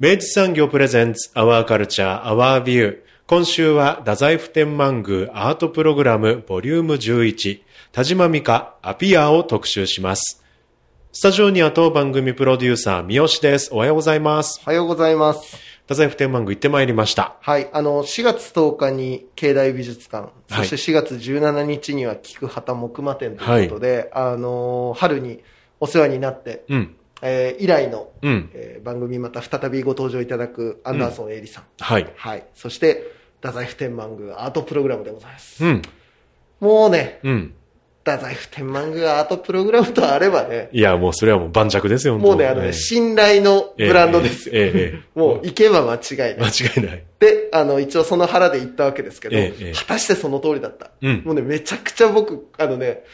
明治産業プレゼンツアワーカルチャーアワービュー今週は太宰府天満宮アートプログラムボリューム11田島美香アピアを特集します。スタジオには当番組プロデューサー三好です。おはようございます。おはようございます。太宰府天満宮行ってまいりました。はい、あの、4月10日に境内美術館、はい。そして4月17日には菊畑木馬展ということで、あの、春にお世話になって、うんえー以来の、うんえー番組また再びご登場いただくアンダーソン・エイリさん。はいはい。そして、太宰府天満宮アートプログラムでございます。うんもうね、うん太宰府天満宮アートプログラムとあればね、いやもうそれはもう盤石ですよもうね、あのね、信頼のブランドですよ。ええええええ もう行けば間違いない。間違いないで、あの、一応その腹で言ったわけですけど、ええええ果たしてその通りだった。うんもうね、めちゃくちゃ僕、あのね、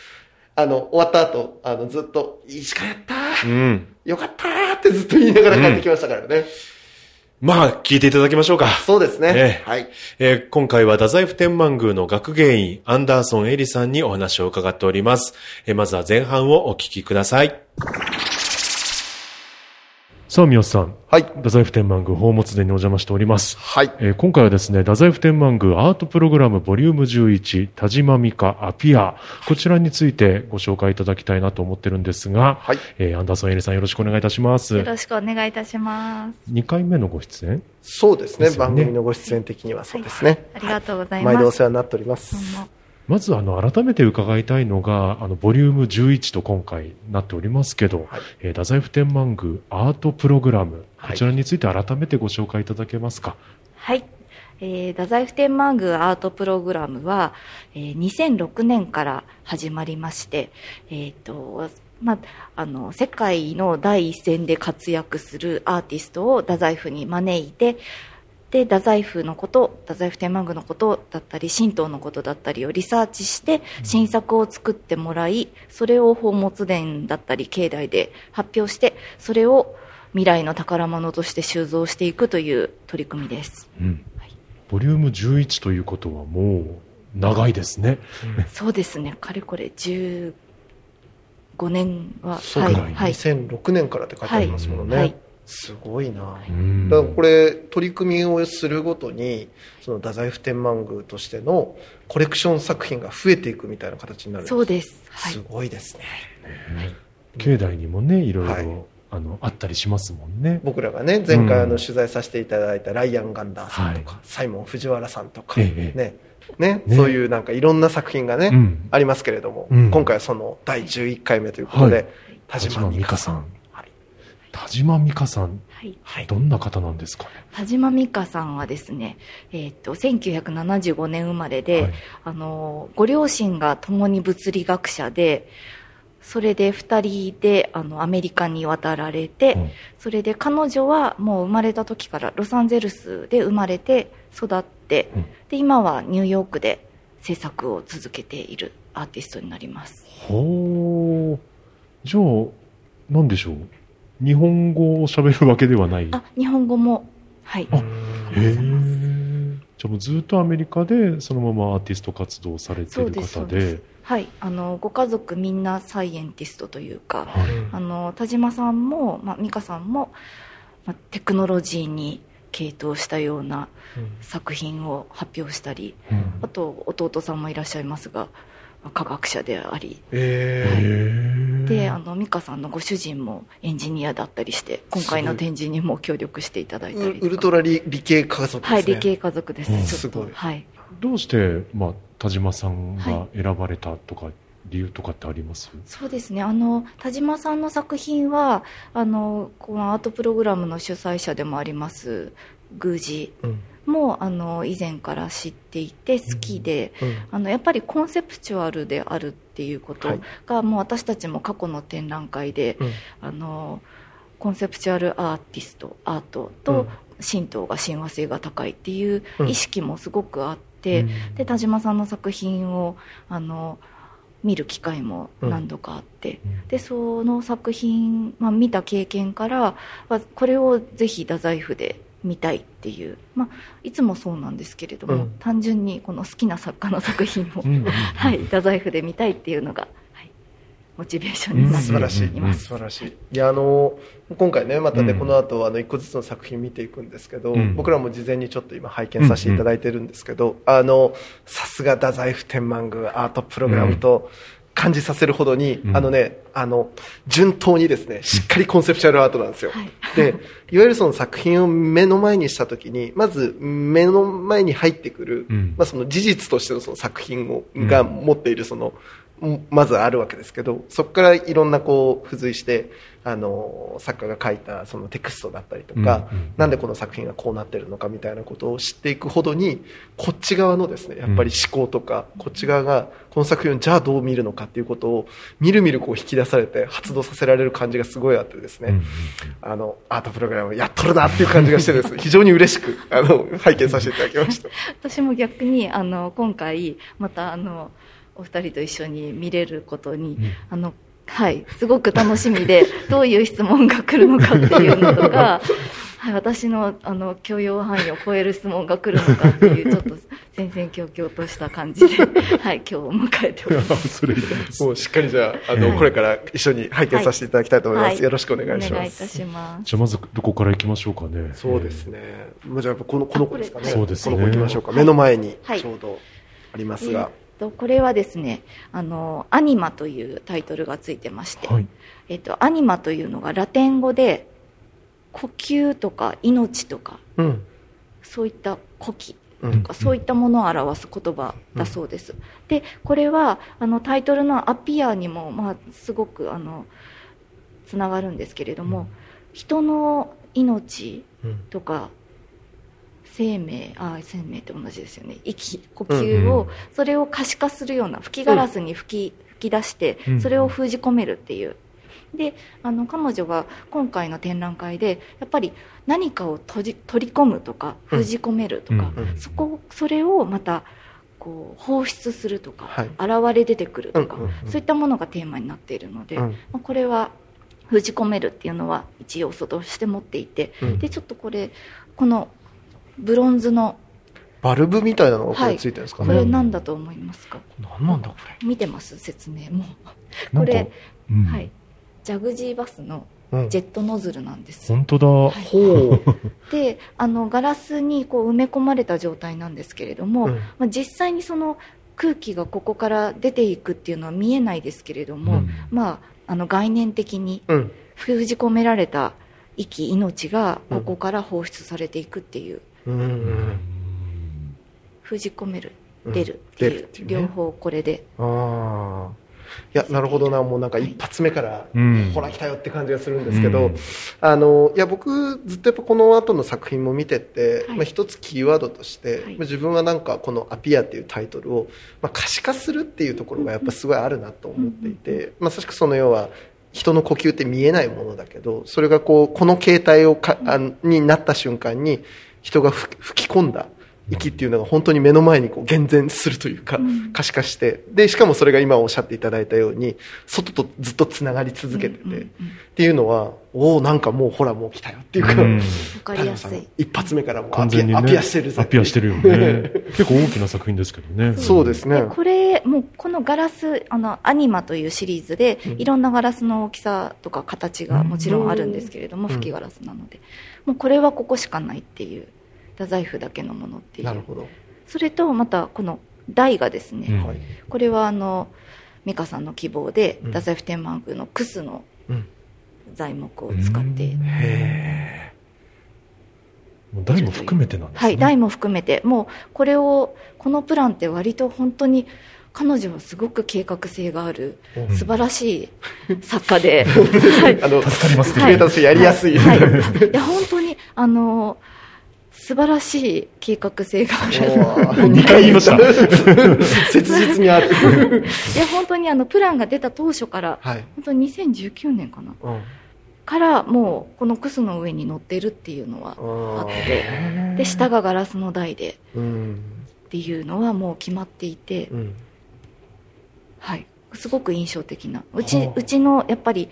あの、終わった後、あの、ずっと、いい時間やったー、うんよかったーってずっと言いながら帰ってきましたからね。まあ聞いていただきましょうかそうですね。ええはい。えー今回は太宰府天満宮の学芸員アンダーソンエリさんにお話を伺っております。えーまずは前半をお聞きください。さあ、三好さん。はい。太宰府天満宮宝物殿にお邪魔しております。はい。えー今回はですね、太宰府天満宮アートプログラムボリューム11、田島美香アピア、こちらについてご紹介いただきたいなと思ってるんですが、はい。えーアンダーソンエリさんよろしくお願いいたしますよ。ろしくお願いいたします。2回目のご出演？そうですねですよね番組のご出演的にはそうですね。ありがとうございます。毎度お世話になっております。まずあの改めて伺いたいのがあのボリューム11と今回なっておりますけど、はいえー太宰府天満宮アートプログラムはいこちらについて改めてご紹介いただけますか？はい。えー、太宰府天満宮アートプログラムは、えー、2006年から始まりまして、えっ、と、まあ、あの、世界の第一線で活躍するアーティストを太宰府に招いて、で、太宰府のこと、太宰府天満宮のことだったり、神道のことだったりをリサーチして、新作を作ってもらい、それを宝物殿だったり、境内で発表して、それを未来の宝物として収蔵していくという取り組みです。うん。ボリューム11ということはもう長いですね。そうですね、かれこれ15年は、そうか、はい、はい、2006年からって書いてありますもんね。はいすごいな。うん。だからこれ取り組みをするごとにその太宰府天満宮としてのコレクション作品が増えていくみたいな形になるんそうです。はい。す。ごいですね。境内にもねいろいろ、はい。あのあったりしますもんね。僕らがね前回あうんの取材させていただいたライアン・ガンダーさんとか、はサイモン・藤原さんとか、ええ。ねね。ねそういうなんかいろんな作品がね、うん。ありますけれども、うん。今回はその第11回目ということで、はい。田島美香さん。はい田島美香さんはい。はいどんな方なんですかね？田島美香さんはですね、えっ、と、1975年生まれで、はいあの、ご両親が共に物理学者で、それで二人で、あの、アメリカに渡られて、うんそれで彼女はもう生まれた時からロサンゼルスで生まれて育って、うんで、今はニューヨークで制作を続けているアーティストになります。ほう。じゃあ、なんでしょう？日本語を喋るわけではない。あ、日本語も、はい。あへじゃあもうずっとアメリカでそのままアーティスト活動をされているそうです、そ方うで。はい。あの、ご家族みんなサイエンティストというか、はいあの田島さんも、まあ、美香さんも、まあ、テクノロジーに傾倒したような作品を発表したりうんあと弟さんもいらっしゃいますが、まあ科学者でありえへえ。であの美香さんのご主人もエンジニアだったりして今回の展示にも協力していただいたりウルトラ理理系家族ですね。はい理系家族です、うんちょっとすごい。はい。どうして、まあ、田島さんが選ばれたとか、理由とかってあります？そうですね。あの田島さんの作品はあのこのアートプログラムの主催者でもあります宮司。うんもあの以前から知っていて好きで、うん。あのやっぱりコンセプチュアルであるっていうことはい。が、もう私たちも過去の展覧会で、うん。あのコンセプチュアルアーティストアートうとん。神道が親和性が高いっていううん意識もすごくあって、うん。で田島さんの作品をあの見る機会も何度かあって、うん。でその作品、まあ、見た経験からまあこれをぜひ太宰府で見たいっていう、まあ、いつもそうなんですけれども、うん。単純にこの好きな作家の作品を、はい、太宰府で見たいっていうのが、はい、モチベーションになって素晴らしい、います。素晴らしい。いやあの今回ねまたね、うん。この後あの一個ずつの作品見ていくんですけど、うん。僕らも事前にちょっと今拝見させていただいてるんですけど、あのさすが太宰府天満宮アートプログラムと感じさせるほどに、うん。あのねあの順当にですねしっかりコンセプチュアルアートなんですよ、はい。でいわゆるその作品を目の前にした時にまず目の前に入ってくる、うん。まあ、その事実としてのその作品をが持っているその、まずあるわけですけどそこからいろんなこう付随してあの作家が書いたそのテクストだったりとか、うんうんなんでこの作品がこうなってるのかみたいなことを知っていくほどにこっち側のですねやっぱり思考とか、こっち側がこの作品をじゃあどう見るのかっていうことをみるみるこう引き出されて発動させられる感じがすごいあってですね、あのアートプログラムやっとるなっていう感じがしてです。非常に嬉しくあの拝見させていただきました。私も逆にあの今回またあのお二人と一緒に見れることに、うん。あのはいすごく楽しみで どういう質問が来るのかっていうのとか、はい、私のあの許容範囲を超える質問が来るのかっていう ちょっと戦々恐々とした感じで、はい、今日を迎えております。それいいですもうしっかりじゃあ、あの、はいこれから一緒に拝見させていただきたいと思います。はいよろしくお願いしお願いいたます。します。じゃあまずどこから行きましょうかねそうですね。もうじゃあ、この、この子ですかね。そうですねこの子行きましょうか。目の前に、はいちょうどありますえーが。とこれはですねあの「アニマ」というタイトルがついてまして、はい。えっと、アニマというのがラテン語で呼吸とか命とかうん。そういった呼気うん。とか、そういったものを表す言葉だそうです、でこれはあのタイトルの「アピア」にも、まあ、すごくあのつながるんですけれども、人の命うん。とか生命あ生命って同じですよね。息呼吸を、うんそれを可視化するような吹きガラスに吹き,、吹き出してうんそれを封じ込めるっていう。であの彼女が今回の展覧会でやっぱり何かを閉じ取り込むとかうん。封じ込めるとか、うん。そこそれをまたこう放出するとか、はい。現れ出てくるとか、うんうんうん。そういったものがテーマになっているので、うん。まあ、これは封じ込めるっていうのは一要素として持っていて、うん。でちょっとこれこのブロンズのバルブみたいなのがこはいれついてるんですか？こね。れ何だと思いますか、何なんだこ見てます？説明もこれ、うんはいジャグジーバスのれ。うんジェットノズルなんです、本当だ、はいほう。であのガラスにこう埋め込まれた状態なんですけれども、うんまあ、実際にその空気がここから出ていくっていうのは見えないですけれども、うんまあ、あの概念的にうん。封じ込められた息命がここから放出されていくっていう、うん。う。うんん封じ込めるうん出るっていう,、うね。両方これで。ああ。いや、なるほどな。もうなんか一発目から、うん。ほら来たよって感じがするんですけど、うん。あのいや僕ずっとやっぱこの後の作品も見てて、はい。まあ、一つキーワードとして、はい。まあ自分はなんかこの「アピア」っていうタイトルを、まあ、可視化するっていうところがやっぱすごいあるなと思っていて、まさしくその要は人の呼吸って見えないものだけどそれがこうこの形態をかあになった瞬間に人が吹吹き込んだ息っていうのが本当に目の前にこう厳然するというか、うん。可視化してでしかもそれが今おっしゃっていただいたように外とずっとつながり続けてて、うんうんうんっていうのはおおなんかもうほらもう来たよっていうか、うかりやすい。一発目からもうア完全にね。ピアアピアしてるぜ。アピアしてるよね。結構大きな作品ですけどね。そうですね。でこれもうこのガラスあのアニマというシリーズで、うん。いろんなガラスの大きさとか形がもちろんあるんですけれども、うん。吹きガラスなのでもうこれはここしかないっていう太宰府だけのものっていう。なるほど、それとまたこの台がですね、うん。はい。これはあの美香さんの希望で、うん。太宰府天満宮のクスのうん。材木を使って、うん。へもう台も含めてなんですね。はい、台も含めて。もうこれをこのプランって割と本当に彼女はすごく計画性があるうん。素晴らしい作家で、はい。あの助かりますねクリエイターとしてやりやすい。はい。い。や本当にあの素晴らしい計画性がある。2回言いました。切実にある。いや本当にあのプランが出た当初からはい、本当に2019年かな。うん。からもうこのクスの上に乗ってるっていうのはあってで下がガラスの台でうん。っていうのはもう決まっていて、うんはい、すごく印象的な。うち,、はあ。うちのやっぱり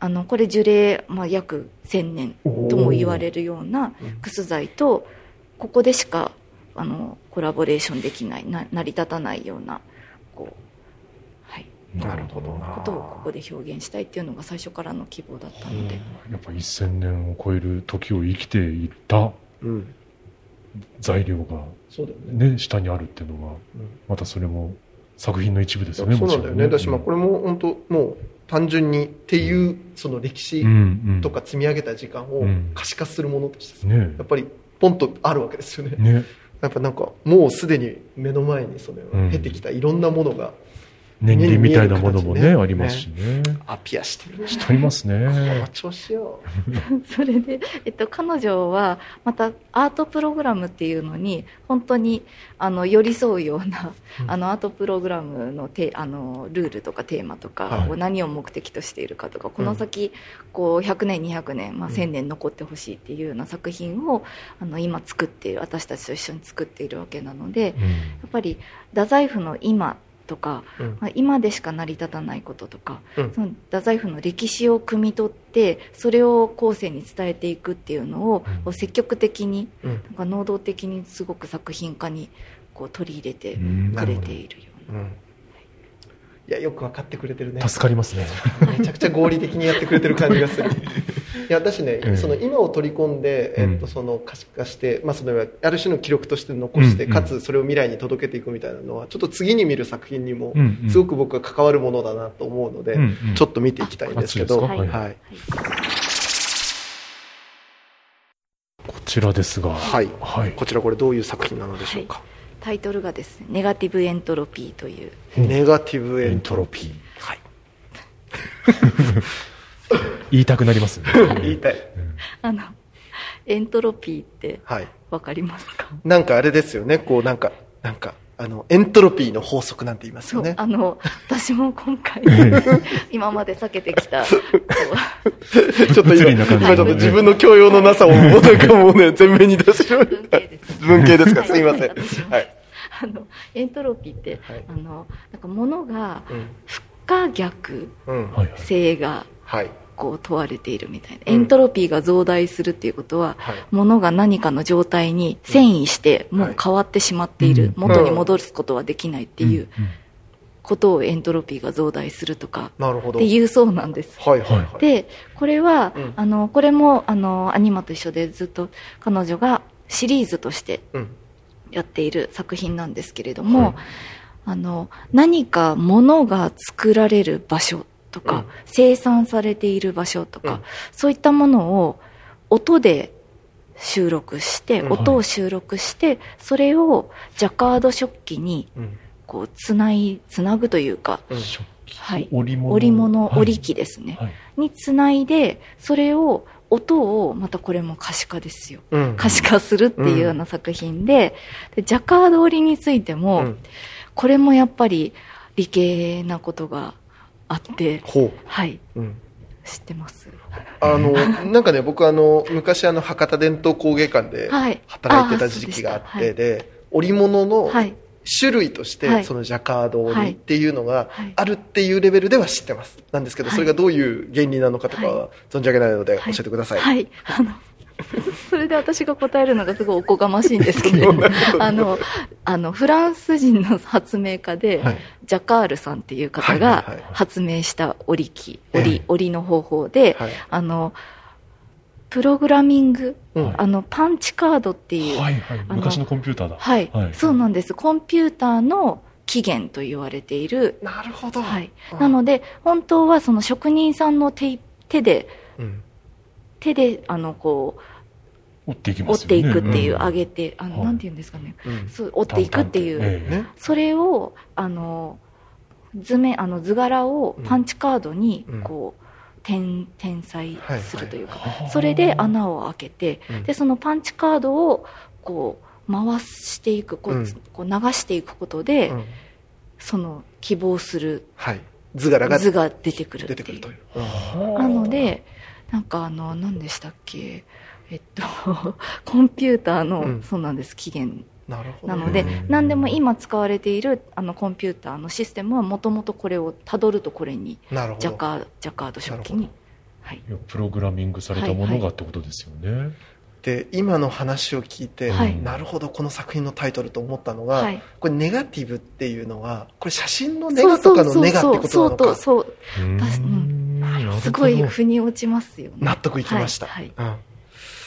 あのこれ樹齢、まあ、約1000年とも言われるようなうん。クス材とここでしかあのコラボレーションできないな成り立たないようなこう、はい、なるほどな。ことをここで表現したいっていうのが最初からの希望だったので、やっぱ1000年を超える時を生きていったうん。材料がそうだよね。ね、下にあるっていうのは、うん。またそれも作品の一部ですそうよね、なんだよね。だし、まあ、これれも本当、もう単純にっていう、その歴史とか積み上げた時間をうん。可視化するものとしてさ、ね。やっぱりポンとあるわけですよね。ね。やっぱなんか、もうすでに目の前にそれうん。を経てきたいろんなものが年輪みたいなものもねね。ありますしね。アピアしてるね。してありますね。調子よ。それで、えっと、彼女はまたアートプログラムっていうのに本当にあの寄り添うような、うん。あのアートプログラムのテあのルールとかテーマとか、はい。こう何を目的としているかとかこの先、こう100年200年、まあ、うん1000年残ってほしいっていうような作品をあの今作っている私たちと一緒に作っているわけなのでやうん。っぱり太宰府の今とか、うん。まあ、今でしか成り立たないこととか、うん。その太宰府の歴史を汲み取ってそれを後世に伝えていくっていうのを、積極的にうん。なんか能動的にすごく作品化にこう取り入れてうん。くれているような。うんいや、よく分かってくれてるね。助かりますね。めちゃくちゃ合理的にやってくれてる感じがする。いや、だしね、うん。その今を取り込んで、えっと、うんその可視化して、まあ、その、ある種の記録として残して、うん。うんかつそれを未来に届けていくみたいなのは、ちょっと次に見る作品にもすごく僕は関わるものだなと思うので、うんうん。ちょっと見ていきたいんですけど、はい。はい。こちらですが。はい。はい。こちらこれどういう作品なのでしょうか？タイトルがですね「ネガティブエントロピー」という。ネガティブエエンントロピー。はい。言いたくなりますね。言いたい。あのエントロピーってはい。わかりますか？なんかあれですよね、こうなんか、なんか、あの、エントロピーの法則なんて言いますそうよね。あの私も今回 今まで避けてきた ちょっと今、今ちょっと自分の教養のなさを、もうなんかもうね、前面に出してしま文系です文系ですか、すいません。はい。あのエントロピーって、はいあのなんか物がうん。不可逆うん。はいはい。こう問われているみたいな、うんエントロピーが増大するっていうことは、はい。物が何かの状態に遷移してもう変わってしまっている、うん元に戻すことはできないっていううんことをエントロピーが増大するとか。っていうそうなんです。はいはいはい。でこれは、うんあのこれもあのアニマと一緒でずっと彼女がシリーズとしてうん。やっている作品なんですけれども、はいあの何か物が作られる場所とか、うん。生産されている場所とか、うん。そういったものを音で収録して、うん。音を収録してそれをジャカード食器にうん。こうつないつなぐというか、はい。織物。織物、はい。織機ですね、はい。につないでそれを音をまたこれも可視化ですよ。うん。可視化するっていうような作品で,、でジャカード織りについても、うん。これもやっぱり理系なことがあってほう。はい。うん。知ってます。あの、なんかね、僕あの、昔あの、博多伝統工芸館ではい。働いてた時期があって、でで、織物のはい。種類として、はい。そのジャカード織っていうのがはい。あるっていうレベルでは知ってます。なんですけど、はい。それがどういう原理なのかとかは存じ上げないので教はい。えてください。はい。あの それで私が答えるのがすごいおこがましいんですけどあのあのフランス人の発明家で、はい。ジャカールさんっていう方が発明した織り機ええ。織り織りの方法で、はい。あのプログラミング、うん。あのパンチカードっていう、はいはい。あの昔のコンピューターだ。はい、はい。そうなんです。コンピューターの起源と言われている、なるほど、はい、うん。なので本当はその職人さんの手手でうん手であのこ折っていきう折っますよね。ていくっていう、ん。上げてあの、はい。なんていうんですかね。うん。そう折っていくっていう、ええ。ねそれをあの図面あの図柄をパンチカードにうん。こう、転転載するというか、はあそれで穴を開けて、うん。でそのパンチカードをこう回していくこう、うん。こう流していくことで、うん。その希望するはい。図柄が図が出てくるっていう。出てくるという、なのでなんかあの何でしたっけ？えっと コンピューターの、うん。そうなんです起源。なるほど。なのでうん。何でも今使われているあのコンピューターのシステムはもともとこれをたどるとこれになるほど。ジャカージャカード食器なるに、はい、プログラミングされたものがってことですよね、で今の話を聞いて、はい。なるほどこの作品のタイトルと思ったのが、はい。これネガティブっていうのはこれ写真のネガとかのネガってことなそうのかとそう。うーん。確かに。なるほどすごい腑に落ちますよね。納得いきました、はい、うん。はい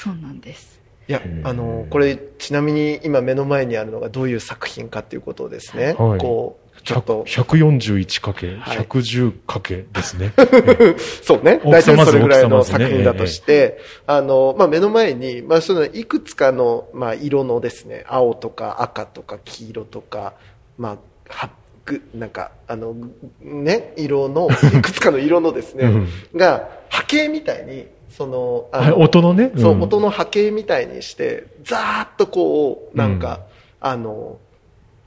そうなんです。いやあのこれちなみに今目の前にあるのがどういう作品かっていうことをですね、はい。こうちょっと。141×110× かけですね、そうね。大大きさまず体それぐらいの作品だとして、あの、まあ、目の前に、まあ、そのいくつかの、まあ、色のですね、青とか赤とか黄色とか、まあ、はぐ、なんか、あの、ぐね、色の、いくつかの色のですね、うん。が、波形みたいに、その、あはいの音のね？そう、ん。音の波形みたいにして、ざーっとこう、なんか、あの、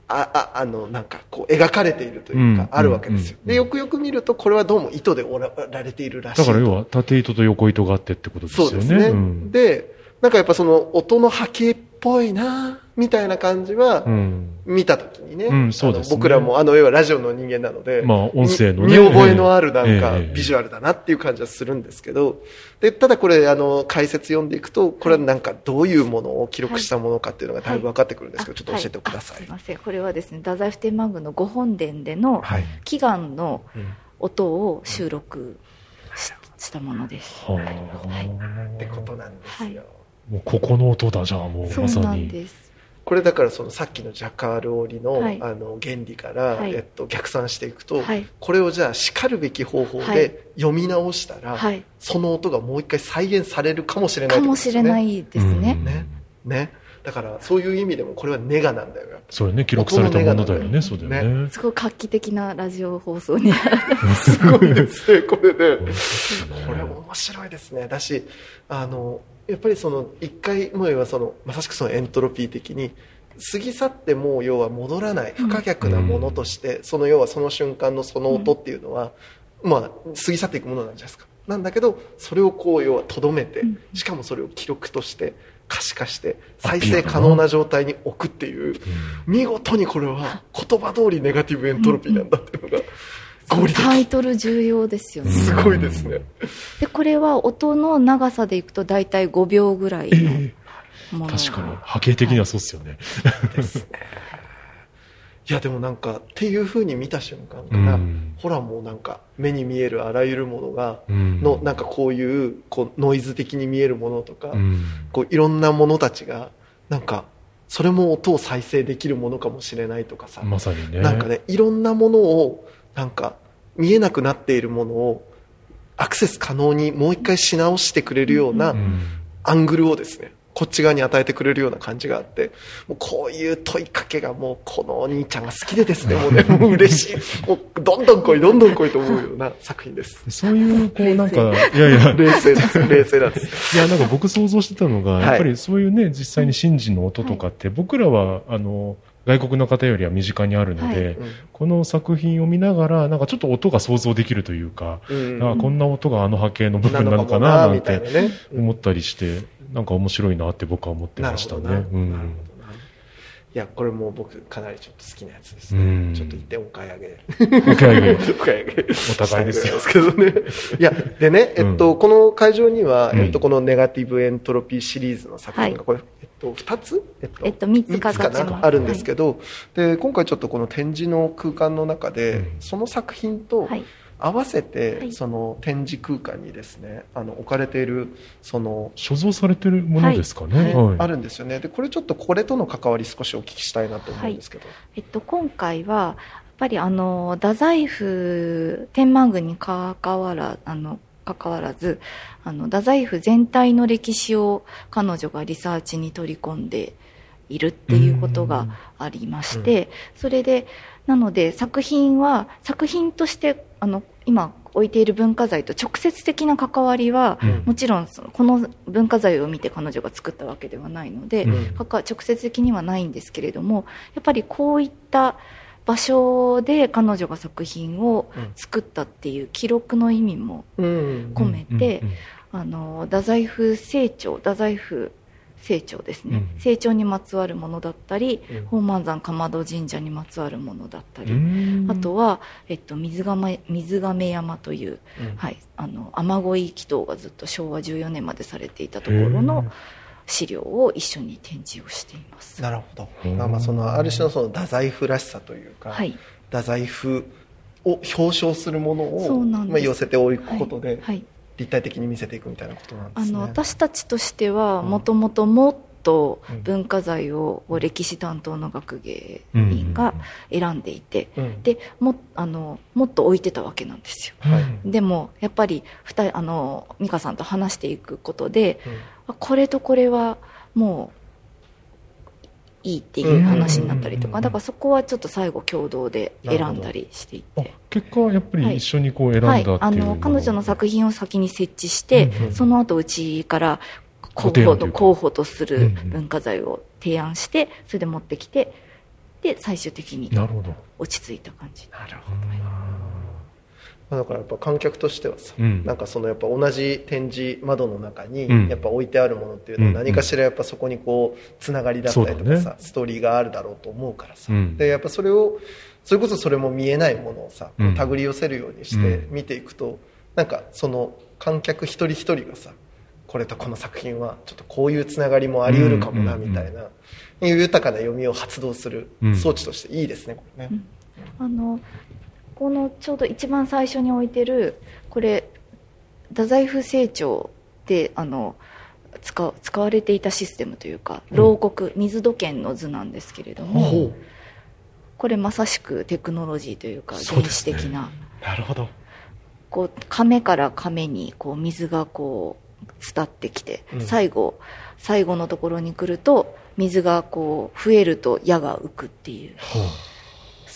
あ、あ、あの、なんか、こう、描かれているというか、うん。あるわけですよ。うん。で、よくよく見ると、これはどうも糸で折られているらしいと。だから要は縦糸と横糸があってってことですよね。そうですね。ん。で、なんかやっぱその音の波形っぽいなみたいな感じは、うん。見たときにね,、うんそうですね。僕らもあの絵はラジオの人間なので、まあ音声のね。見見覚えのあるなんかええビジュアルだなっていう感じはするんですけど、で、ただこれあの解説読んでいくと、これはなんかどういうものを記録したものかっていうのがだいぶ分かってくるんですけど、ちょっと教えてください。あすいません。これはですね太宰府天満宮の御本殿でのはい。祈願のうん音を収録ししたものです、はい。ってことなんですよ。もうここの音だじゃあもうまさに。ですこれだからそのさっきのジャカール織りの,、はい。あの原理から、はい。えっと、逆算していくと、はい。これをじゃあしかるべき方法はい。で読み直したら、はい。その音がもう一回再現されるかもしれないかもしれなですよねいですね、うん。ね。ね。だからそういう意味でもこれはネガなんだよやっぱそれね。記録されたものだよねそうだよね。すごい画期的なラジオ放送に すごいですねこれね。これ面白いですね。だしあのやっぱりその一回もう要はそのまさしくそのエントロピー的に過ぎ去ってもう要は戻らない不可逆なものとして、その要はその瞬間のその音っていうのは、まあ過ぎ去っていくものなんじゃないですか。なんだけどそれをこう要はとどめて、うん。しかもそれを記録として可視化して再生可能な状態に置くっていう見事にこれは言葉通りネガティブエントロピーなんだっていうのがタイトル重要ですよね。すごいですね。でこれは音の長さでいくと大体5秒ぐらいえのえもの。確かに。波形的にはそうっすよね。い。やでもなんかっていうふうに見た瞬間から、うん。ほらもうなんか目に見えるあらゆるものが、うん。のなんかこういうこうノイズ的に見えるものとか、うん。こういろんなものたちがなんかそれも音を再生できるものかもしれないとかさ、まさにね。なんかねいろんなものをなんか見えなくなっているものをアクセス可能にもう一回し直してくれるようなうん。アングルをですねこっち側に与えてくれるような感じがあってもうこういう問いかけがもうこのお兄ちゃんが好きでですねもうねもう嬉しい。もうどんどん来いどんどん来いと思うような作品です。そういうこうなんかいやいや。冷静です。冷静なんです。いや、なんか僕想像してたのが、はい。やっぱりそういうね、実際に神事の音とかって、僕らは、あの、外国の方よりは身近にあるので、はい。この作品を見ながら、なんかちょっと音が想像できるというか、うん。あこんな音があの波形の部分なのかもな、なんみたいてなね。思ったりして、なんか面白いなって僕は思ってましたね。ほどななるほどうん。ないやこれもう僕かなりちょっと好きなやつですね、うん。ちょっと一点お買い上げ。お買い上げ。お買い上げ。お互いですよ。ですけどね。いやでね、えっとうんこの会場には、うん。えっと、このネガティブエントロピーシリーズの作品がはい。これ、えっと、2つ、えっとえっと三つ三つか飾ってますなあるんですけど、で今回ちょっとこの展示の空間の中で、うん。その作品と、はい。合わせて、はい。その展示空間にですねあの置かれているその所蔵されてるものですかね。はい。はい。あるんですよね。でこれちょっとこれとの関わり少しお聞きしたいなと思うんですけど、えっと、今回は、やっぱりあの、太宰府天満宮に関わら、あの、関わらず、あの、太宰府全体の歴史を彼女がリサーチに取り込んでいるっていうことがありまして、それで、なので作品は、作品として、あの、今置いている文化財と直接的な関わりは、うん。もちろんそのこの文化財を見て彼女が作ったわけではないので、うん。かか直接的にはないんですけれどもやっぱりこういった場所で彼女が作品を作ったっていう記録の意味もうん。込めて、太宰府成長太宰府成長ですね、うん。成長にまつわるものだったりうん。宝満山竈門神社にまつわるものだったり、うん。あとは、えっと、水亀水亀山という、うん。はい、あの雨乞い祈祷がずっと昭和14年までされていたところの資料を一緒に展示をしています。なるほど、うん。まあ、まあそのある種のその太宰府らしさというか、はい、太宰府を表彰するものを、そうなんです。まあ、寄せておくことで、はい、立体的に見せていくみたいなことなんですね。あの私たちとしてはうん。もともともっとうん。文化財を歴史担当の学芸員が選んでいて、うん。でもあのもっと置いてたわけなんですよ。はい。でもやっぱり二人あの美香さんと話していくことでうん。あこれとこれはもういいっていう話になったりとうんうんうんうん。かだからそこはちょっと最後共同で選んだりしていて。結果はやっぱり一緒にこう選んだっていう、はい、あの彼女の作品を先に設置して、うんうんその後うちから候補と候補とするうんうん文化財を提案してそれで持ってきてで最終的に。落ち着いた感じ。なるほどまあだからやっぱ観客としてはさ、うん。なんかそのやっぱ同じ展示窓の中にうん。やっぱ置いてあるものっていうのはうん。何かしらやっぱそこにこうつながりだったりとかさ、ね。ストーリーがあるだろうと思うからさ、うん。でやっぱそれをそれこそそれも見えないものをさ、うん。手繰り寄せるようにしてうん。見ていくと、なんかその観客一人一人がさこれとこの作品はちょっとこういうつながりもあり得るかもなうん。みたいな、豊かな読みを発動する装置としていいですねこれね。あのこのちょうど一番最初に置いてるこれ太宰府成長であの使使われていたシステムというか牢獄、水土建の図なんですけれども、これまさしくテクノロジーというか原始的な、なるほど。こう亀から亀にこう水がこう伝ってきて、うん。最後最後のところに来ると水がこう増えると矢が浮くっていう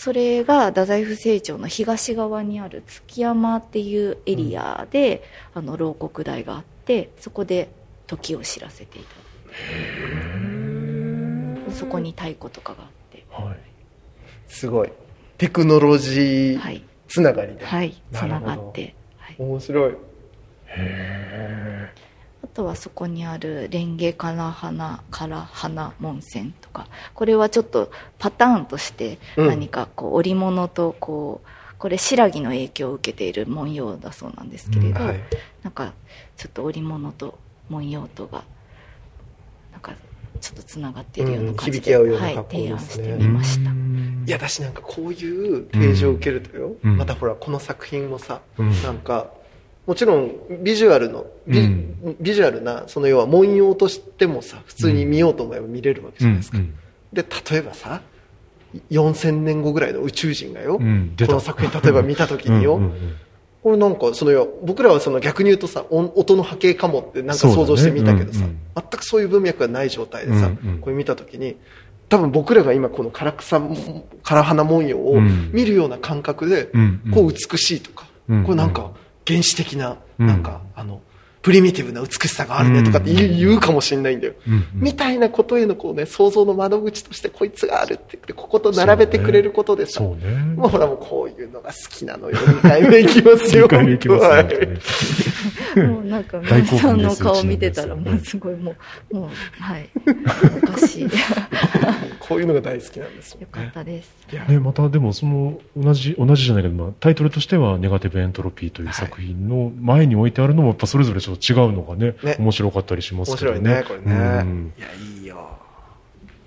それが太宰府成長の東側にある築山っていうエリアで、あの牢獄台があってそこで時を知らせていたそこに太鼓とかがあって。はい。すごい。テクノロジーはいつながりで、はい。つななるほど。がって、はい、面白い。へあとはそこにあるレンゲから花から花門線とかこれはちょっとパターンとしてうん。何かこう織物とこうこれ白木の影響を受けている文様だそうなんですけれど、はい。なんかちょっと織物と文様とがなんかちょっとつながっているような感じで、うん響き合うようなはい、提案してーみました。いやだしなんかこういう提示を受けるとよ、うん。またほらこの作品もさ、うん。なんかもちろんビジュアルのビ,、うん。ビジュアルなその要は文様としてもさ普通に見ようと思えば見れるわけじゃないですか、うんで例えばさ4000年後ぐらいの宇宙人がよ、この作品例えば見た時によ、うんうんうん。これなんかその要は僕らはその逆に言うとさ音音の波形かもってなんか想像してみたけどさ、ね全くそういう文脈がない状態でさ、うんうんこれ見た時に多分僕らが今この唐草唐花文様をうん。見るような感覚で、うんうん。こう美しいとか、うん。これなんか原始的な、うん。なんかあのプリミティブな美しさがあるねとかって言う,、言うかもしれないんだよ、うんうんみたいなことへのこうね想像の窓口としてこいつがあるって言ってここと並べてくれることでさ、そうね。もうほらもうこういうのが好きなのよ。2回目いきますよ。二回目いきますはいね。もうなんか皆さんの顔見てたらもうすごいもう、もう、はい。おかしい。よこういうのが大好きなんですよ、かったです。いやね、またでもその同じ同じじゃないけど、まあ、タイトルとしては「ネガティブエントロピー」という作品の前に置いてあるのもやっぱそれぞれちょっと違うのがねね。面白かったりします面けどね。白いね、これね。うん。いや、いいよ。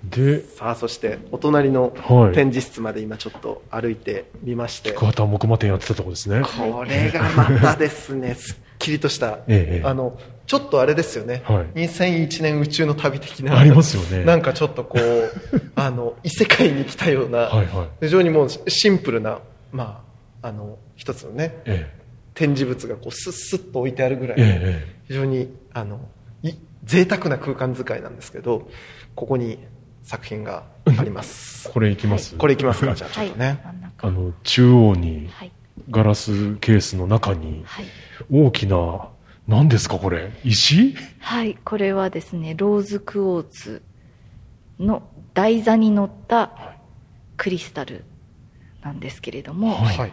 で、さあそしてお隣のはい。展示室まで今ちょっと歩いてみまして、桑田木馬店やってたとこですね。これがまたですね すっきりとした、ええあのちょっとあれですよね、はい。2001年宇宙の旅的なありますよね。なんかちょっとこう あの異世界に来たような、はいはい。非常にもうシンプルな、まあ、あの一つのねえ展示物がこうスッスッと置いてあるぐらい。非常にあのい贅沢な空間使いなんですけどここに作品があります。これいきます、これいきますか？じゃあちょはいっとね、真ん中あの、中央に、はい。ガラスケースの中に、はい。大きな、何ですかこれ？石？はい、これはですね、ローズクォーツの台座に乗ったクリスタルなんですけれども、はい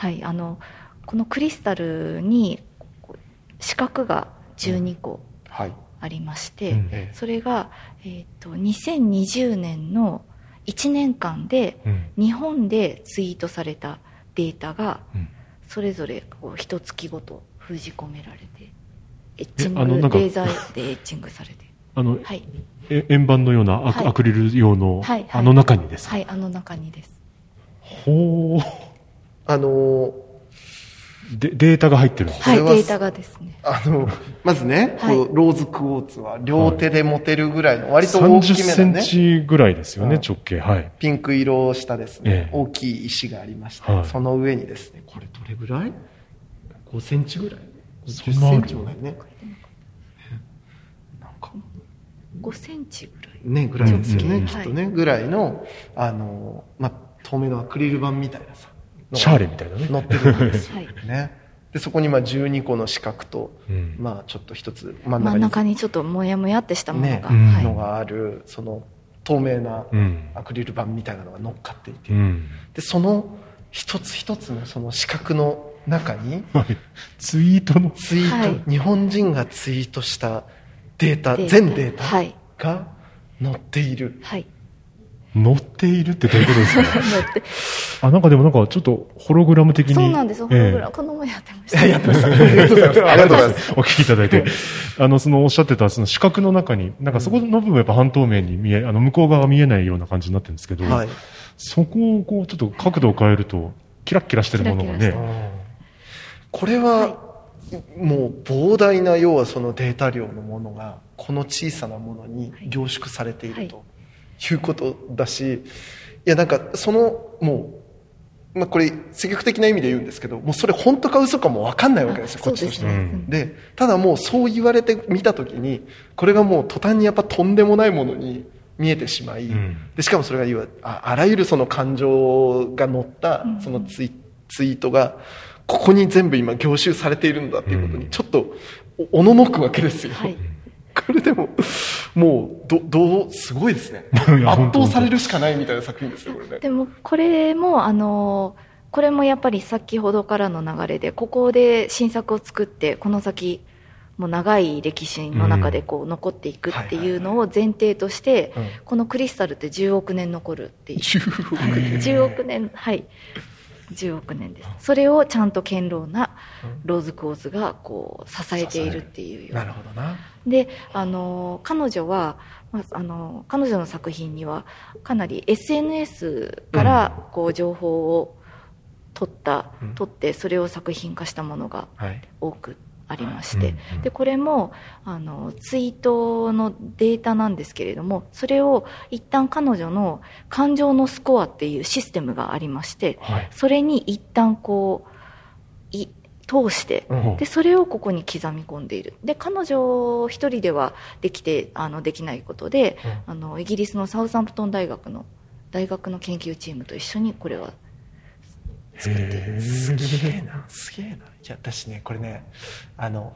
はい、あの、このクリスタルにこう四角が12個はい。ありまして、うん。ええ。それが、えー、と2020年の1年間でうん。日本でツイートされたデータがうん。それぞれこう一月ごと封じ込められてエッチングレーザーでエッチングされて。あの、はい。え円盤のようなアク,、はい。アクリル用の、はいはい。あの中にですか、はいあの中にです。ほう。あので、データが入ってるんです。これははいデータがですね。あのまずね、はい。こうローズクォーツは両手で持てるぐらいの割と大30きめセンなねチぐらいですよね、うん直径。はい。ピンク色をしたですね、ええ。大きい石がありまして、はい。その上にですねこれどれぐらい ?5 センチぐらい？そんなある10センチもないね。なんか。5センチぐらい。ねぐらいですよね、うんきっとね、ぐらいのあの、まあ、透明のアクリル板みたいなさシャーレみたいなね。乗ってるんですよ、はい。ね。でそこにまあ12個の四角と、うん。まあちょっと一つ真ん真ん中に中にちょっともやもやってしたものね。が、うん。はい。のがあるその透明なうん。アクリル板みたいなのが乗っかっていて、うん。でその一つ一つのその四角の中にはい。ツイートの、ツイート、はい。日本人がツイートしたデータデータ。全データはい。が載っている、はい乗っているってどういうことですか？乗って。あ、なんかでもなんかちょっとホログラム的に。そうなんです。ホログラム、えこの前やってました。やってました。ありがとうございます。ありがとうございますえお聞きいただいて。あの、そのおっしゃってたその四角の中に、なんかそこの部分はやっぱ半透明に見え、あの、向こう側が見えないような感じになってるんですけど、はい。そこをこう、ちょっと角度を変えると、キラッキラしてるものがキラキラね、これは、もう膨大な要はそのデータ量のものがこの小さなものに凝縮されているということだし、いやなんかそのもう、まあ、これ積極的な意味で言うんですけどもうそれ本当か嘘かも分かんないわけですよこっちとしては。そうですね、ただもうそう言われてみた時にこれがもう途端にやっぱとんでもないものに見えてしまい、うん。でしかもそれがいわああらゆるその感情が乗ったそのツイ,、ツイートがここに全部今凝集されているんだっていうことにちょっとおおののくわけですよ、はいこれでももうどどうすごいですね。圧倒されるしかないみたいな作品ですよこれね。でもこれもあのこれもやっぱり先ほどからの流れでここで新作を作ってこの先もう長い歴史の中でこう残っていくっていうのを前提として、うん。このクリスタルって10億年残るっていう。10億円10億年はい。10億年です。それをちゃんと堅牢なローズクォーツがこう支えているっていうような。なるほどなであの彼女は、まあ、あの彼女の作品にはかなり SNS からこう情報を取った、うん。取ってそれを作品化したものがはい。多くありまして、うんうんでこれもあのツイートのデータなんですけれどもそれを一旦彼女の感情のスコアっていうシステムがありましてはい。それに一旦こうい通してうん。でそれをここに刻み込んでいる。で彼女一人ではできてあのできないことで、あのイギリスのサウサンプトン大学の大学の研究チームと一緒にこれは作っているす。げえな。すげえな。いや私ねこれねあの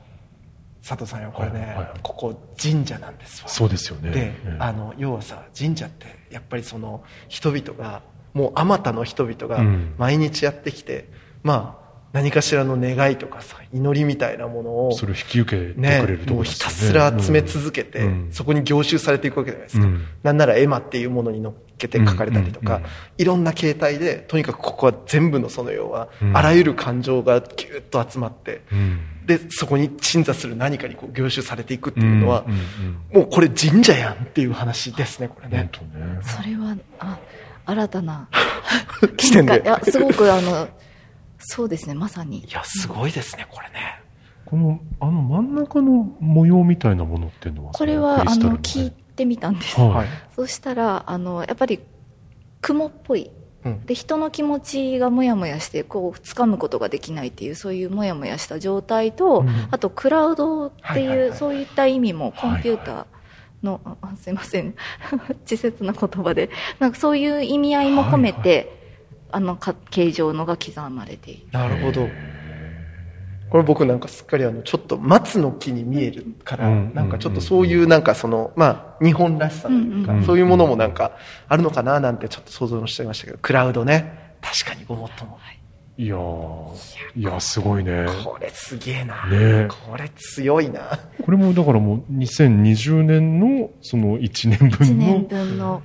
佐藤さんよこれね、はいはい。ここ神社なんですわ。そうですよね。で、ええ。あの要はさ神社ってやっぱりその人々がもうあまたの人々がうん。毎日やってきて、まあ何かしらの願いとかさ祈りみたいなものをそれを引き受けてくねれるとですよね。たすら集め続けて、うん。そこに凝集されていくわけじゃないですか、うん。なんならエマっていうものに乗っけて書かれたりとか、うんうんうんいろんな形態でとにかくここは全部のその要は、うん。あらゆる感情がギュッと集まって、うん。でそこに鎮座する何かにこう凝集されていくっていうのは、うんうんもうこれ神社やんっていう話ですねこれうんね。それはあ新たな視点でいやすごくあのそうですねまさに。いやすごいですねこれね。この、あの真ん中の模様みたいなものっていうのはこれはね。の聞いてみたんです、はい。はいそしたらあのやっぱり雲っぽい。うん。で人の気持ちがもやもやしてこう掴むことができないっていうそういうもやもやした状態と、うん。あとクラウドっていう、はいはいはい。そういった意味もコンピュータはーの、あすいません。稚拙な言葉で。なんかそういう意味合いも込めて、はいあのか形状のが刻まれている。なるほど。これ僕なんかすっかりあのちょっと松の木に見えるから、うん。なんかちょっとそういうなんかそのまあ日本らしさというか、そういうものもなんかあるのかななんてちょっと想像しちゃいましたけどクラウドね。確かにごもっとも。いやー、いや、すごいね。これすげえな、ね。これ強いな。これもだからもう2020年のその1年1分年の、分の。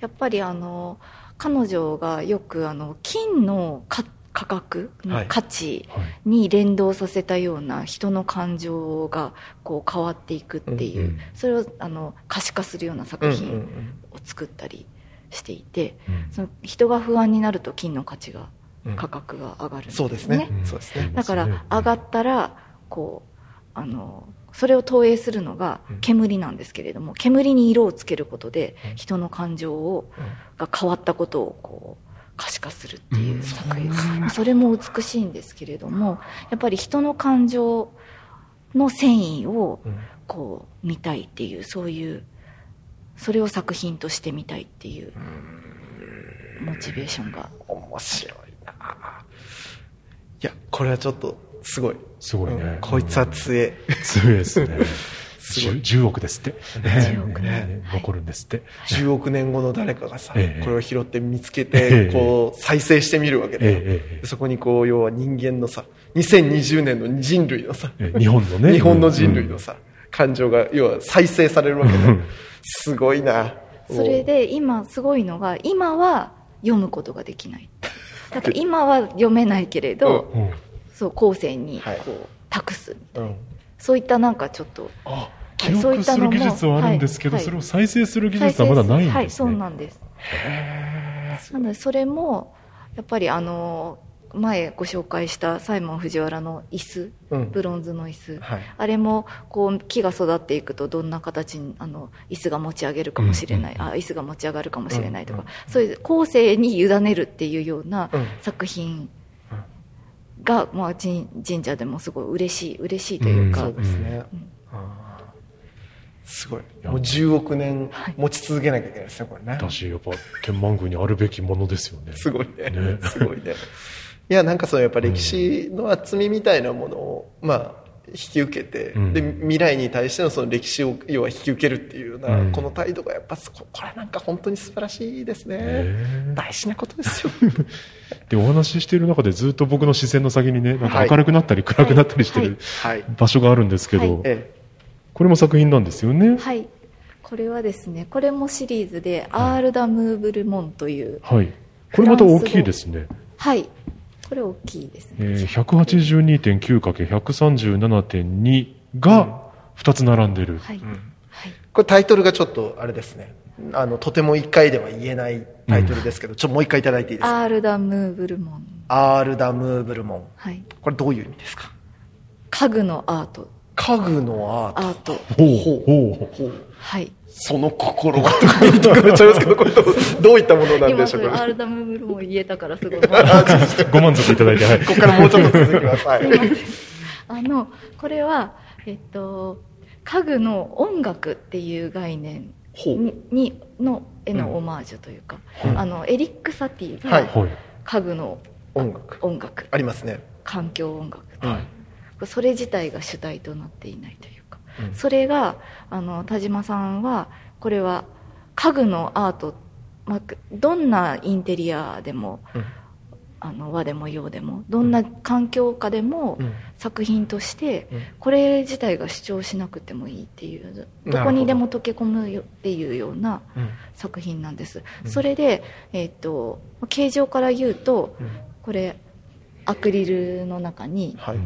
やっぱりあの彼女がよくあの金のか価格、はい。価値はい。に連動させたような人の感情がこう変わっていくっていう、それをあの可視化するようなうん作品を作ったりしていて、うん。その人が不安になると金の価値がうん価格が上がるんですそうですね、うん。そうですね。だから上がったらこうあのそれを投影するのがうん。煙なんですけれども煙に色をつけることでうん。人の感情をうんが変わったことをこう可視化するっていう作品。うんそれも美しいんですけれどもやっぱり人の感情の繊維をうん。こう見たいっていうそういうそれを作品として見たいっていうモチベーションが。面白いないやこれはちょっとすごい。すごいね。うん。こいつは強え強いですね。すごい。10, 10億ですって。10億ね。ね 残るんですって。10億年後の誰かがさ、ええ。これを拾って見つけえてえこう再生してみるわけで、そこにこう要は人間のさ2020年の人類のさ、ええ。日本のね。日本の人類のさ、感情が要は再生されるわけで、うん。すごいな。それで今すごいのが今は読むことができない。だから今は読めないけれど、うんそう後世にこう、はい。託すうん。そういったなんかちょっとあ、記はいそうい録ったのもする技術はあるんですけど、はいそれを再生する技術はまだないんですね。はいそうなんです。なのでそれもやっぱりあの前ご紹介したサイモン藤原の椅子うん。ブロンズの椅子、はい。あれもこう木が育っていくとどんな形にあの椅子が持ち上げるかもしれない、あ椅子が持ち上がるかもしれないとか、そういう後世に委ねるっていうようなうん。作品が、まあ、神神社でもすごい嬉しい嬉しいというか、そうですね、すごい。や。もう10億年はい。持ち続けなきゃいけないですねこれね。だし、やっぱ、天満宮にあるべきものですよね。すごいね。ね。すごいね。いやなんかそのやっぱ歴史の厚みみたいなものを、まあ引き受けて、うん。で未来に対してのその歴史を要は引き受けるっていうような、うん。この態度がやっぱそここれなんか本当に素晴らしいですね、ね大事なことですよ。で、お話ししている中でずっと僕の視線の先にね、なんかはい。明るくなったり暗くなったりしてるはい。場所があるんですけど、はい。えこれも作品なんですよね？はい。これはですねこれもシリーズで「アール・ダ・ムーブル・モン」というはい。これまた大きいですね。はいこれ大きいですね、えー、182.9×137.2 が2つ並んでる。はい、これタイトルがちょっとあれですね。あのとても一回では言えないタイトルですけど、ちょっともう一回いただいていいですか？アール・ダ・ムーブル・モン。アールダムーブルモン。はい。これどういう意味ですか？家具のアート。家具のアート。アート。ほうほう。ほう。はいその心はとか言いたくなっちゃいますけどこれどうどういったものなんでしょうかアールダムブルも言えたからすごい。ご満足いただいて、はい。ここからもうちょっと続きますはいあのこれはえっと家具の音楽っていう概念ににのへのオマージュというか、うん。あのエリック・サティはいがはい。家具の音楽。音楽。ありますね。環境音楽。はいそれ自体が主体となっていないという。か、うん。それがあの田島さんはこれは家具のアート、まあ、どんなインテリアでも、あの和でも洋でもどんな環境下でもうん。作品としてうん。これ自体が主張しなくてもいいっていうほど。どこにでも溶け込むよっていうようなうん。作品なんです、うん。それで、えっと形状から言うとうん。これアクリルの中にはい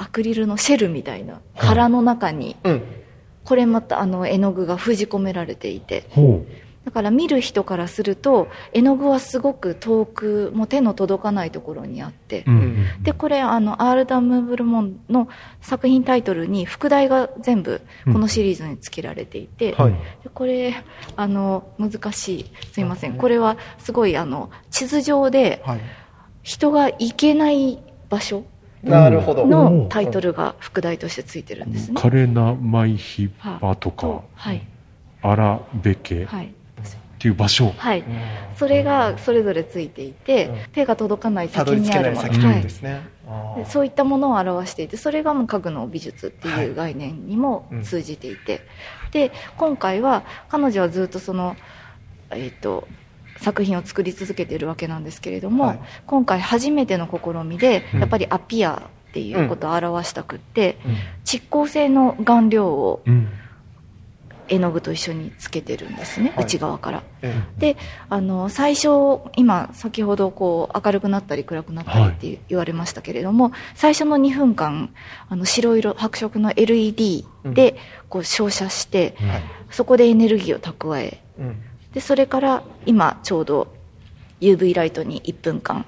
アクリルのシェルみたいな殻の中にうん。これまたあの絵の具が封じ込められていて。ほだから見る人からすると絵の具はすごく遠くもう手の届かないところにあって。う。うん。でこれあのアールダム・ブルモンの作品タイトルに副題が全部このシリーズに付けられていて、はい。でこれあの難しい。すいません。これはすごいあの地図上ではい。人が行けない場所なるほど。のタイトルが副題として付いてるんですね。カレナ・マイヒバとかと、はい。アラベケっはい。ていう場所。はい、それがそれぞれついていて、うん。手が届かない先にある。もの、そういったものを表していてそれがもう家具の美術っていう概念にもうん通じていて、で今回は彼女はずっとその、えー、と作品を作り続けているわけなんですけれども、はい。今回初めての試みで、うん。やっぱりアピアっていうことを表したくって、うん。蓄光性の顔料をうん。絵の具と一緒につけてるんですね、はい。内側から。えであの最初今先ほどこう明るくなったり暗くなったりって言われましたけれども、最初の2分間あの白色白色の LED でこう照射して、えはい。そこでエネルギーを蓄えうんでそれから今ちょうど UV ライトに1分間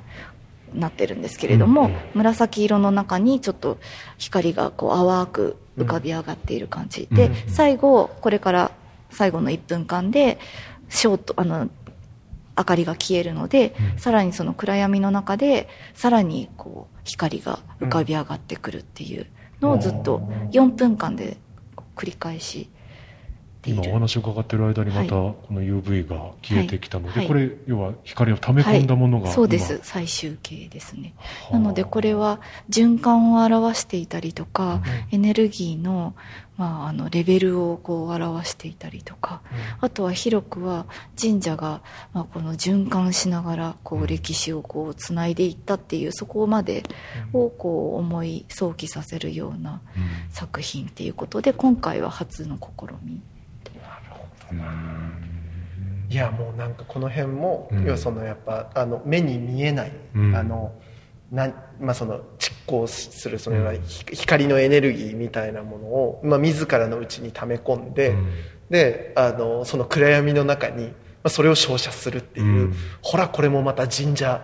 なってるんですけれども、うん紫色の中にちょっと光がこう淡く浮かび上がっている感じ、で、うん最後これから最後の1分間でショートあの明かりが消えるので、うん。さらにその暗闇の中でさらにこう光が浮かび上がってくるっていうのをずっと4分間で繰り返し今お話を伺ってる間にまたはこの UV が消えてきたので、はい。これ要は光を溜め込んだものが、はい、そうです。最終形ですね。今なのでこれは循環を表していたりとか、エネルギーの,、まあ、あのレベルをこう表していたりとか、あとは広くは神社が、まあ、この循環しながらこう歴史をこうつないでいったっていうそこまでをこう思い想起させるようなうん。作品っていうことで今回は初の試みいやもうなんかこの辺も、うん。要はそのやっぱあの目に見えない、うん。あのなまあ、その蓄光するそのようなひ光のエネルギーみたいなものを、まあ、自らのうちに溜め込んで、うん。であのその暗闇の中に、まあ、それを照射するっていう、うん。ほらこれもまた神社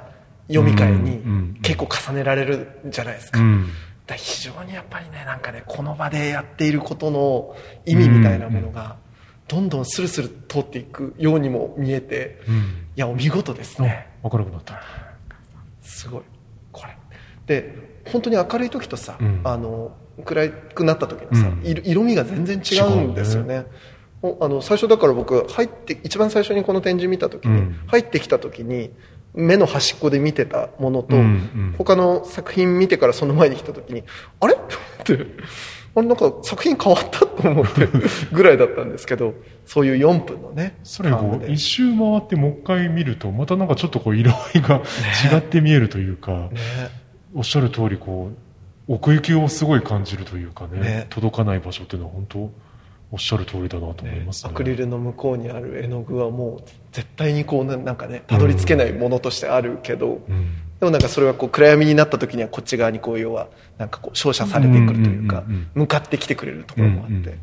読み替えうん。うん。に結構重ねられるんじゃないですか,、うん。だ非常にやっぱりねなんかねこの場でやっていることの意味みたいなものがどんどんスルスル通っていくようにも見えてうん。いやお見事ですね。明るくなったすごい。これ。で本当に明るい時とさ、うん。あの暗くなった時のさ、うん。色色味が全然違うんですよね。おあの最初だから僕入って一番最初にこの展示見た時に、うん。入ってきた時に目の端っこで見てたものと、うんうん。他の作品見てからその前に来た時にあれ？ってあれなんか作品変わったと思って ぐらいだったんですけどそういう4分のねそれこ間で。う一周回ってもう一回見るとまたなんかちょっとこう色合いが違って見えるというか、ね。おっしゃる通りこう奥行きをすごい感じるというかねね。届かない場所っていうのは本当おっしゃる通りだなと思いますね。アクリルの向こうにある絵の具はもう絶対にこうななんかねたどり着けないものとしてあるけど、うんでもなんかそれはこう暗闇になった時にはこっち側にこう要はなんかこう照射されてくるというかうんうんうんうん向かってきてくれるところもあって、うんうん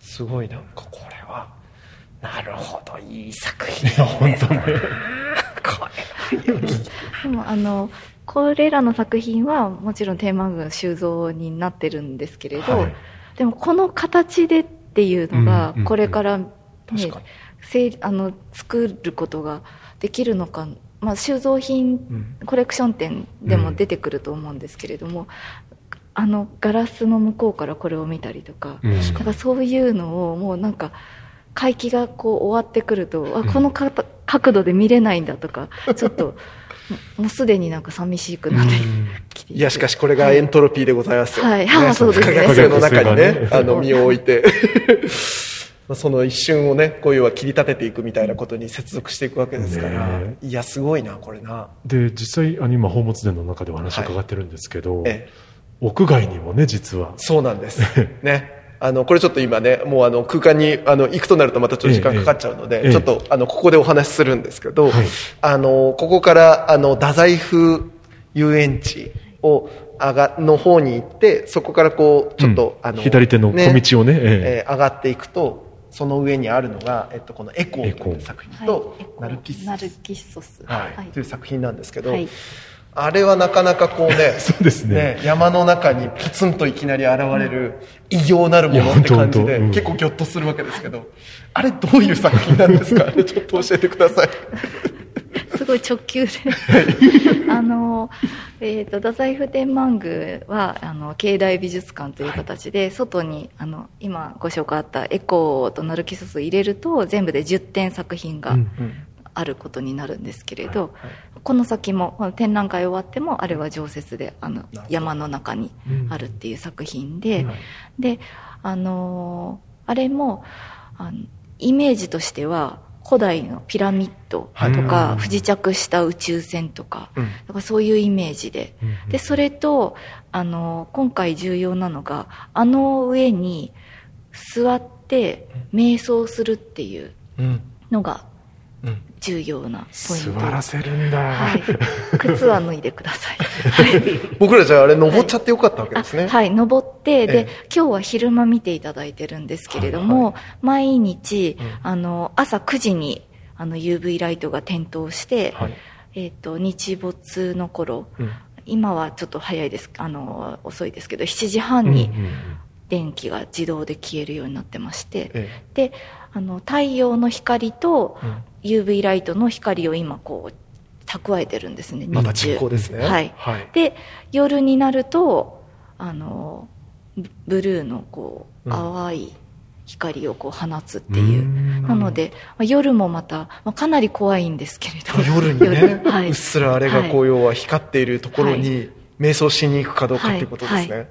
すごいな。んかこれはなるほどいい作品。いや本当ね でもあのこれらの作品はもちろんテーマ群収蔵になってるんですけれど、はいでもこの形でっていうのがうんうんうん。これから、ね確かにせいあの作ることができるのか、まあ、収蔵品、ん。コレクション展でも出てくると思うんですけれども、あのガラスの向こうからこれを見たりとか、うん。だからそういうのをもうなんか回帰がこう終わってくると、あこのかた角度で見れないんだとか ちょっともうすでになんか寂しくなってきていやしかしこれがエントロピーでございますよ、はい。はいあそうです。ね不可逆性の中にねあの身を置いて。ま あその一瞬をねこういうは切り立てていくみたいなことに接続していくわけですから、ねいやすごいなこれな。で実際あの今宝物殿の中でお話伺ってるんですけど、ええ。屋外にもね実は。そうなんです。ね。あのこれちょっと今ねもうあの空間にあの行くとなるとまたちょっと時間かかっちゃうので、ええ。ちょっとあのここでお話しするんですけど、はい。あのここからあの太宰府遊園地を上がの方に行ってそこからこうちょっと、うん。あの左手の小道をねええ。ー上がっていくとその上にあるのが、えっと、この「エコー」という作品と「ナルキッス。ナルキッソス。はい。という作品なんですけど、はい。あれはなかなかこうね そうですね。山の中にポツンといきなり現れる異形なるものって感じで、うん。結構ギョッとするわけですけどあれどういう作品なんですか？ちょっと教えてください すごい直球で。あの、えー、と太宰府天満宮はあの境内美術館という形で、外にあの今ご紹介あったエコーとナルキソスを入れると全部で10点作品がうんあることになるんですけれど、この先もこの展覧会終わってもあれは常設であの山の中にあるっていう作品で、うんであのーあれもあのイメージとしては古代のピラミッドとはい。か不時着した宇宙船とか,、うん。だからそういうイメージで。うんでそれとあの今回重要なのがあの上に座って瞑想するっていううん。のがうん重要なポイント。座らせるんだ、はい、靴は脱いでください。はい。僕らじゃああれ登っちゃってよかったわけですね、あはい、登って、で、ええ。今日は昼間見ていただいてるんですけれども、毎日、うん。あの、朝9時に、あの、UV ライトが点灯して、はい。えっ、と、日没の頃、うん。今はちょっと早いです、あの、遅いですけど、7時半にうんうん電気が自動で消えるようになってまして、えで、あの、太陽の光とえうん UV ライトの光を今、こう、蓄えてるんですね、また実行ですね。はい。はい。で夜になるとあのブブルーのこううん。淡い光をこう放つっていう、うん。なので、まあ夜もまた、まあ、かなり怖いんですけれど。夜にね、夜。はい。うっすらあれがこう要は光っているところはに瞑想しに行くかどうかっていうことですね、はい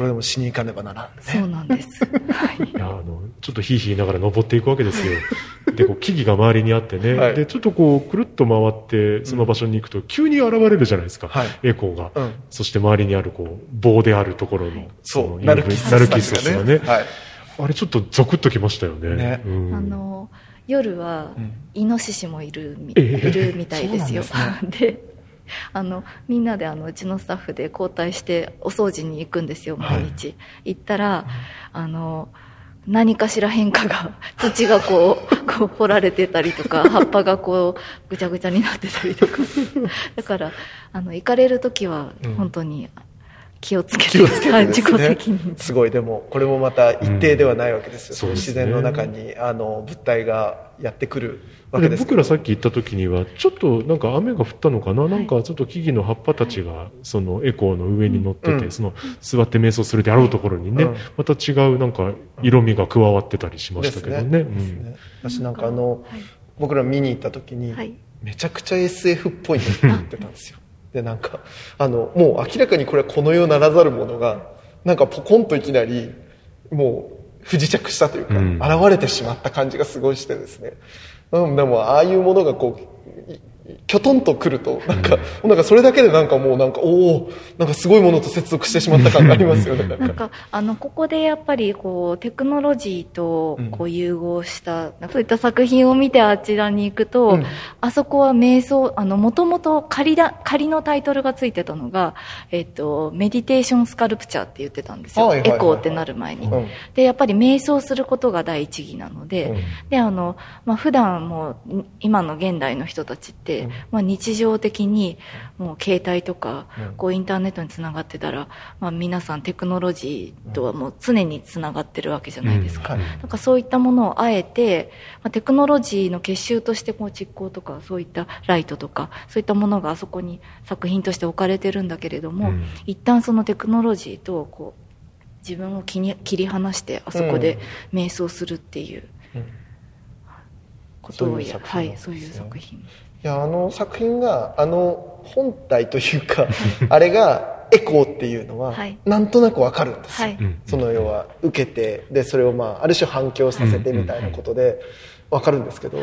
これでもしに行かねばならんね。そうなんです、はい。いやあのちょっとヒーヒー言いながら登っていくわけですよ。でこう木々が周りにあってね、はい。でちょっとこうくるっと回ってその場所に行くと急に現れるじゃないですか、はい。エコーが、うん。そして周りにあるこう棒であるところの、のそうナルキッソナルキスがね。はい。あれちょっとゾクッときましたよね。ね。うん。あの夜はうん。イノシシもいるみ,、ええ。いるみたいですよ。そうなんで あのみんなであのうちのスタッフで交代してお掃除に行くんですよ毎日、行ったらあの何かしら変化が 土がこうこう掘られてたりとか 葉っぱがこうぐちゃぐちゃになってたりとか。だからあの行かれる時はうん。本当に気をつけて,、気をつけて。です自己ね責任。すごい。でもこれもまた一定ではないわけですよ、うん。その自そうですね。然の中にあの物体がやってくるわけでです僕らさっき行った時にはちょっとなんか雨が降ったのかな、なんかちょっと木々の葉っぱたちがそのエコーの上に乗ってて、うん。その座って瞑想するであろうところにね、うん。また違うなんか色味が加わってたりしましたけどね。ね。私なんかあの、はい。僕ら見に行った時に、はい。めちゃくちゃ SF っぽいのって言ってたんですよでなんかあのもう明らかにこれはこの世ならざるものがなんかポコンといきなりもう不時着したというか、うん。現れてしまった感じがすごいしてですね、うん、でもああいうものがこういきょとんとくるとなんか、なんかそれだけでなんかもうなんかおおなんかすごいものと接続してしまった感がありますよね。なん。かなんかあのここでやっぱりこうテクノロジーとうんこう融合した、そういった作品を見てあちらに行くと、うん。あそこは瞑想あのもともと仮だ仮のタイトルがついてたのが、えっとメディテーションスカルプチャーって言ってたんですよ、エコーってなる前に、うん。でやっぱり瞑想することが第一義なので、うん。であの、まあ、普段もう今の現代の人たちって、うん。まあ、日常的にもう携帯とか、うん。こうインターネットにつながってたら、まあ、皆さんテクノロジーとはもう常につながってるわけじゃないですか、なんかそういったものをあえて、まあ、テクノロジーの結集としてこう蓄光とかそういったライトとかそういったものがあそこに作品として置かれてるんだけれども、うん。一旦そのテクノロジーとこう自分を切り離してあそこで瞑想するっていううん。ことをそういうや作品なんですね。はいそういう作品いやあの作品があの本体というか あれがエコーっていうのは、はい。なんとなくわかるんですよ、はい。うん。その要は受けてでそれをまあある種反響させてみたいなことでわかるんですけど、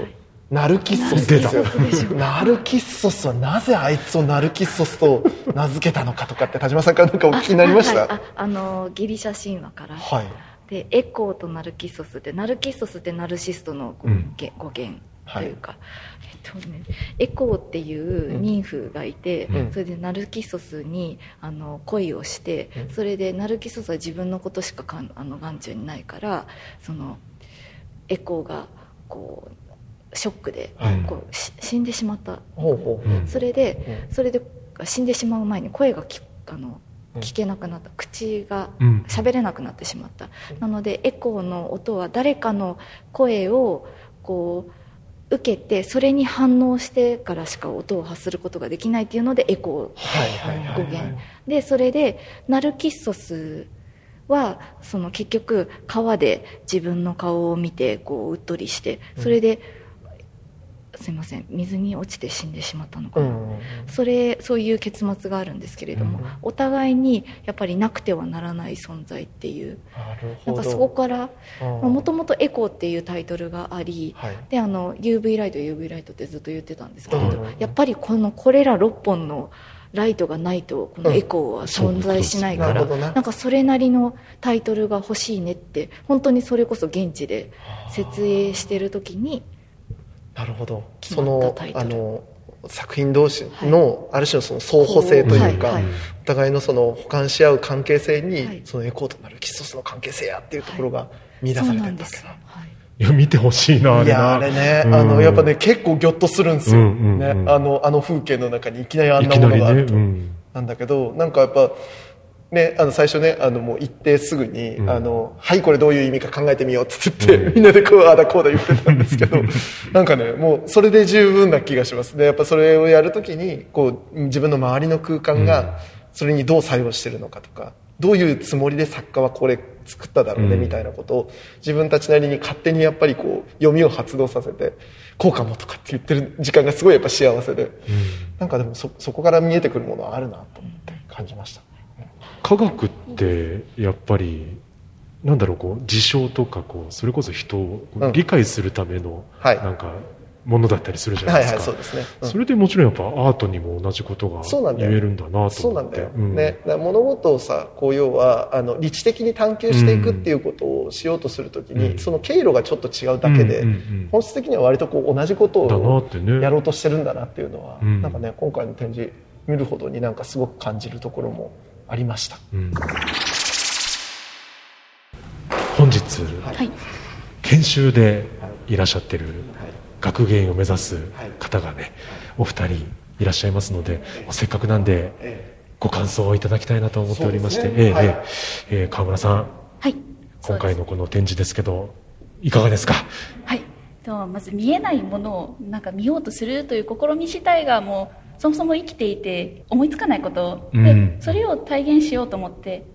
ナルキッソスですよ。ナルキッソスはなぜあいつをナルキッソスと 名付けたのかとかって田島さんからなんかお聞きになりました？あはいああのギリシャ神話から、はい。でエコーとナルキッソスってナルキッソスってナルシストの語,、うん。語源というか、えっとね、エコーっていう妊婦がいて、うん。それでナルキッソスにあの恋をして、うん。それでナルキッソスは自分のことしかかんあの眼中にないからそのエコーがこうショックで、はいこうし死んでしまった。ほうん。それで、それで死んでしまう前に声がきあのうん。聞けなくなった。口がうん。喋れなくなってしまった、なのでエコーの音は誰かの声をこう受けてそれに反応してからしか音を発することができないっていうのでエコー。語源でそれでナルキッソスはその結局川で自分の顔を見てこううっとりしてそれで、すいません。水に落ちて死んでしまったのかな、うんそれそういう結末があるんですけれども、うんお互いにやっぱりなくてはならない存在っていう。なんかそこからうん。もともと「エコー」っていうタイトルがあり、はい。であの UV ライト UV ライトってずっと言ってたんですけれど、うん。やっぱりこのこれら6本のライトがないとこのエコーは存在しないから、うんなねな。んかそれなりのタイトルが欲しいねって本当にそれこそ現地で設営してる時になるほど。決そのあの作品同士の、ある種のその相補性というか、お互いのその補完し合う関係性に、はい。そのエコーとなるキストスの関係性やっていうところが見出されてるんだけど、はい。いや、見てほしいな、あれな。いやあれね、うん。あのやっぱね結構ギョッとするんですよ、うんうんうんね、あのあの風景の中にいきなりあんな。ものがあると、うん。なんだけどなんかやっぱね、あの最初ねあのもう行ってすぐに、うん。あの「はいこれどういう意味か考えてみよう」って言って、みんなでこうああだこうだ言ってたんですけど なんかねもうそれで十分な気がします。でやっぱそれをやるときにこう自分の周りの空間がそれにどう作用してるのかとかどういうつもりで作家はこれ作っただろうねうん。みたいなことを自分たちなりに勝手にやっぱりこう読みを発動させてこうかもとかって言ってる時間がすごいやっぱ幸せで、なんかでもそそこから見えてくるものはあるなと思って感じました。科学って、やっぱり、なんだろう、こう、事象とか、こう、それこそ人をうん。理解するための、はい。なんか、ものだったりするじゃなはいいですか。はいそうですね、うん。それでもちろんやっぱアートにも同じことがそうなんだよ。言えるんだなと思って。そうなんだよ、うん。ね、物事をさこう要はあの理知的に探求していくっていうことをしようとするときに、うん。その経路がちょっと違うだけで、うんうんうん。本質的には割とこう同じことを。やろうとしてるんだなっていうのは、うん。なんかね今回の展示見るほどになんかすごく感じるところもありました。うん。本日、はい。研修でいらっしゃってる学芸員を目指す方がね、お二人いらっしゃいますので、せっかくなんで、ご感想をいただきたいなと思っておりまして、そうですね。はい。えええええー川村さん、はい。今回のこの展示ですけど、いかがですか？はい。とまず見えないものをなんか見ようとするという試み自体がもうそもそも生きていて思いつかないこと。で、うん。それを体現しようと思って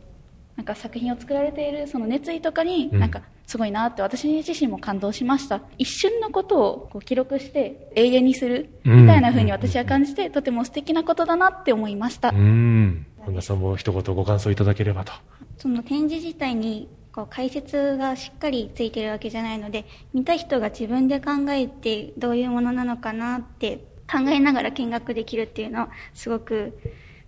なんか作品を作られているその熱意とかにうん。なんかすごいなって私自身も感動しました。一瞬のことをこう記録して永遠にするみたいな風に私は感じてとても素敵なことだなって思いました、うん。本田さんも一言ご感想いただければと。その展示自体にこう解説がしっかりついてるわけじゃないので見た人が自分で考えてどういうものなのかなって考えながら見学できるっていうのはすごく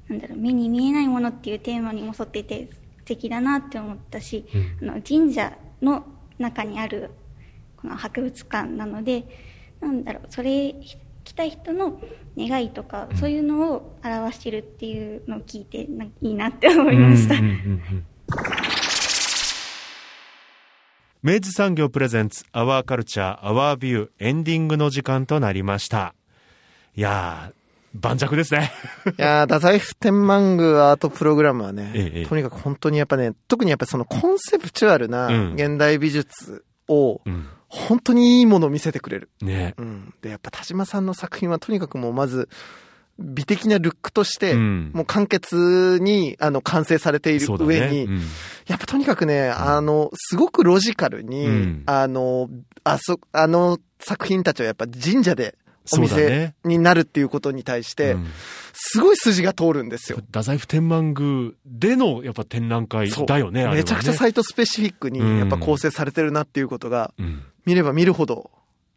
なんだろう目に見えないものっていうテーマにも沿っていて素敵だなって思ったし、あの神社の中にあるこの博物館なのでなんだろうそれ来た人の願いとか、そういうのを表してるっていうのを聞いていいなって思いました。うんうんうんうん明治産業プレゼンツアワーカルチャーアワービューエンディングの時間となりました。いやー、盤石ですね。いやー、太宰府天満宮アートプログラムはね、ええとにかく本当にやっぱね、特にやっぱそのコンセプチュアルなうん現代美術をうん。本当にいいものを見せてくれる。ねうん。で、やっぱ田島さんの作品はとにかくもうまず、美的なルックとして、うんもう簡潔に、あの、完成されている上に、ね。うんやっぱとにかくね、あの、すごくロジカルに、うんあの、あそ、あの作品たちはやっぱ神社でお店ねになるっていうことに対して、うんすごい筋が通るんですよ。太宰府天満宮でのやっぱ展覧会だよね、ね。めちゃくちゃサイトスペシフィックにやっぱ構成されてるなっていうことが、うん。見れば見るほど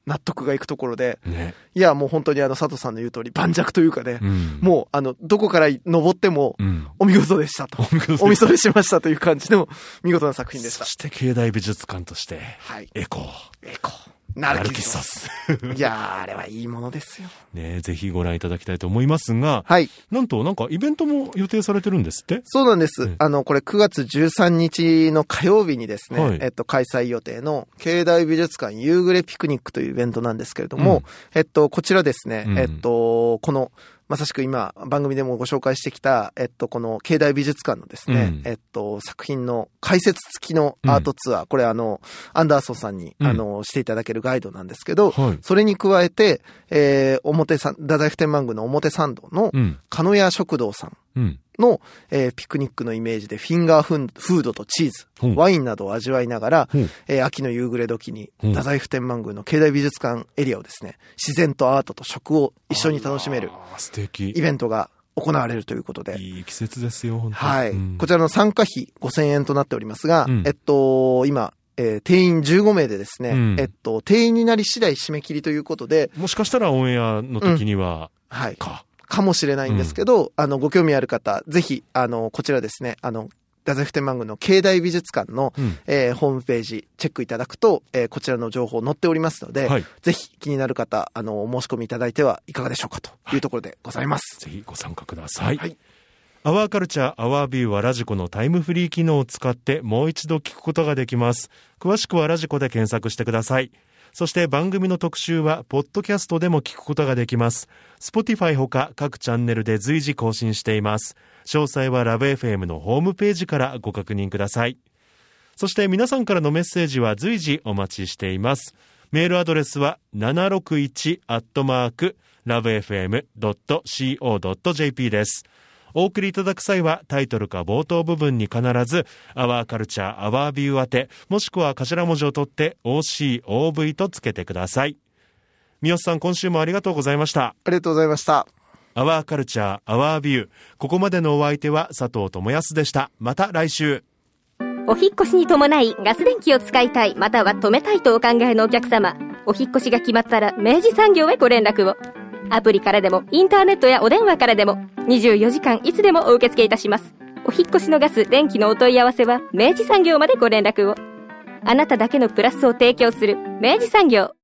納得がいくところで、ね。いや、もう本当にあの佐藤さんの言う通り、盤石というかね、うん。もうあの、どこから登ってもう、ん。お見事でしたと。お見事ですお見それしましたという感じの見事な作品でしたそ。して境内美術館として、はい。エコー。エコ。ナルキソス。いやー、あれはいいものですよ。ねぜひご覧いただきたいと思いますが、はい。なんとなんかイベントも予定されてるんですって？そうなんです。うんあの、これ9月13日の火曜日にですね、はいえっと、開催予定の、境内美術館夕暮れピクニックというイベントなんですけれども、うんえっと、こちらですね、うんえっと、この、まさしく今、番組でもご紹介してきた、えっと、この、境内美術館のですね、うんえっと、作品の解説付きのアートツアー、これあの、アンダーソンさんに、うんあの、していただけるガイドなんですけど、はい。それに加えて、えー、表参、太宰府天満宮の表参道の、うん。鹿屋食堂さんうん。の、えーピクニックのイメージでフィンガーフードとチーズ、ほうワインなどを味わいながら、ほうえー秋の夕暮れ時に、うん。太宰府天満宮の境内美術館エリアをですね、自然とアートと食を一緒に楽しめる素敵。イベントが行われるということで、いい季節ですよ、本当に。はい、うん。こちらの参加費5000円となっておりますが、うん。えっと、今、えー定員15名でですね、うん。えっと、定員になり次第締め切りということで、もしかしたらオンエアの時には、はい。か。かもしれないんですけど、あの、ご興味ある方、ぜひ、あの、こちらですね、あの、太宰府天満宮の境内美術館の、うん。えーホームページチェックいただくと、えーこちらの情報載っておりますので、はい。ぜひ気になる方、あの、お申し込みいただいてはいかがでしょうかというところでございます。ぜひご参加ください。はいアワーカルチャーアワービューはラジコのタイムフリー機能を使ってもう一度聞くことができます。詳しくはラジコで検索してください。そして番組の特集はポッドキャストでも聞くことができます。Spotify ほか各チャンネルで随時更新しています。詳細はラブ f m のホームページからご確認ください。そして皆さんからのメッセージは随時お待ちしています。メールアドレスは761アットマーク lovefm.co.jp です。お送りいただく際はタイトルか冒頭部分に必ず、アワーカルチャー、アワービュー宛て、もしくは頭文字を取って OCOV とつけてください。三好さん、今週もありがとうございました。ありがとうございました。アワーカルチャー、アワービュー。ここまでのお相手は佐藤智康でした。また来週。お引っ越しに伴いガス電気を使いたいまたは止めたいとお考えのお客様お引っ越しが決まったら明治産業へご連絡をアプリからでもインターネットやお電話からでも24時間いつでもお受け付けいたします。お引越しのガス電気のお問い合わせは明治産業までご連絡を。あなただけのプラスを提供する明治産業。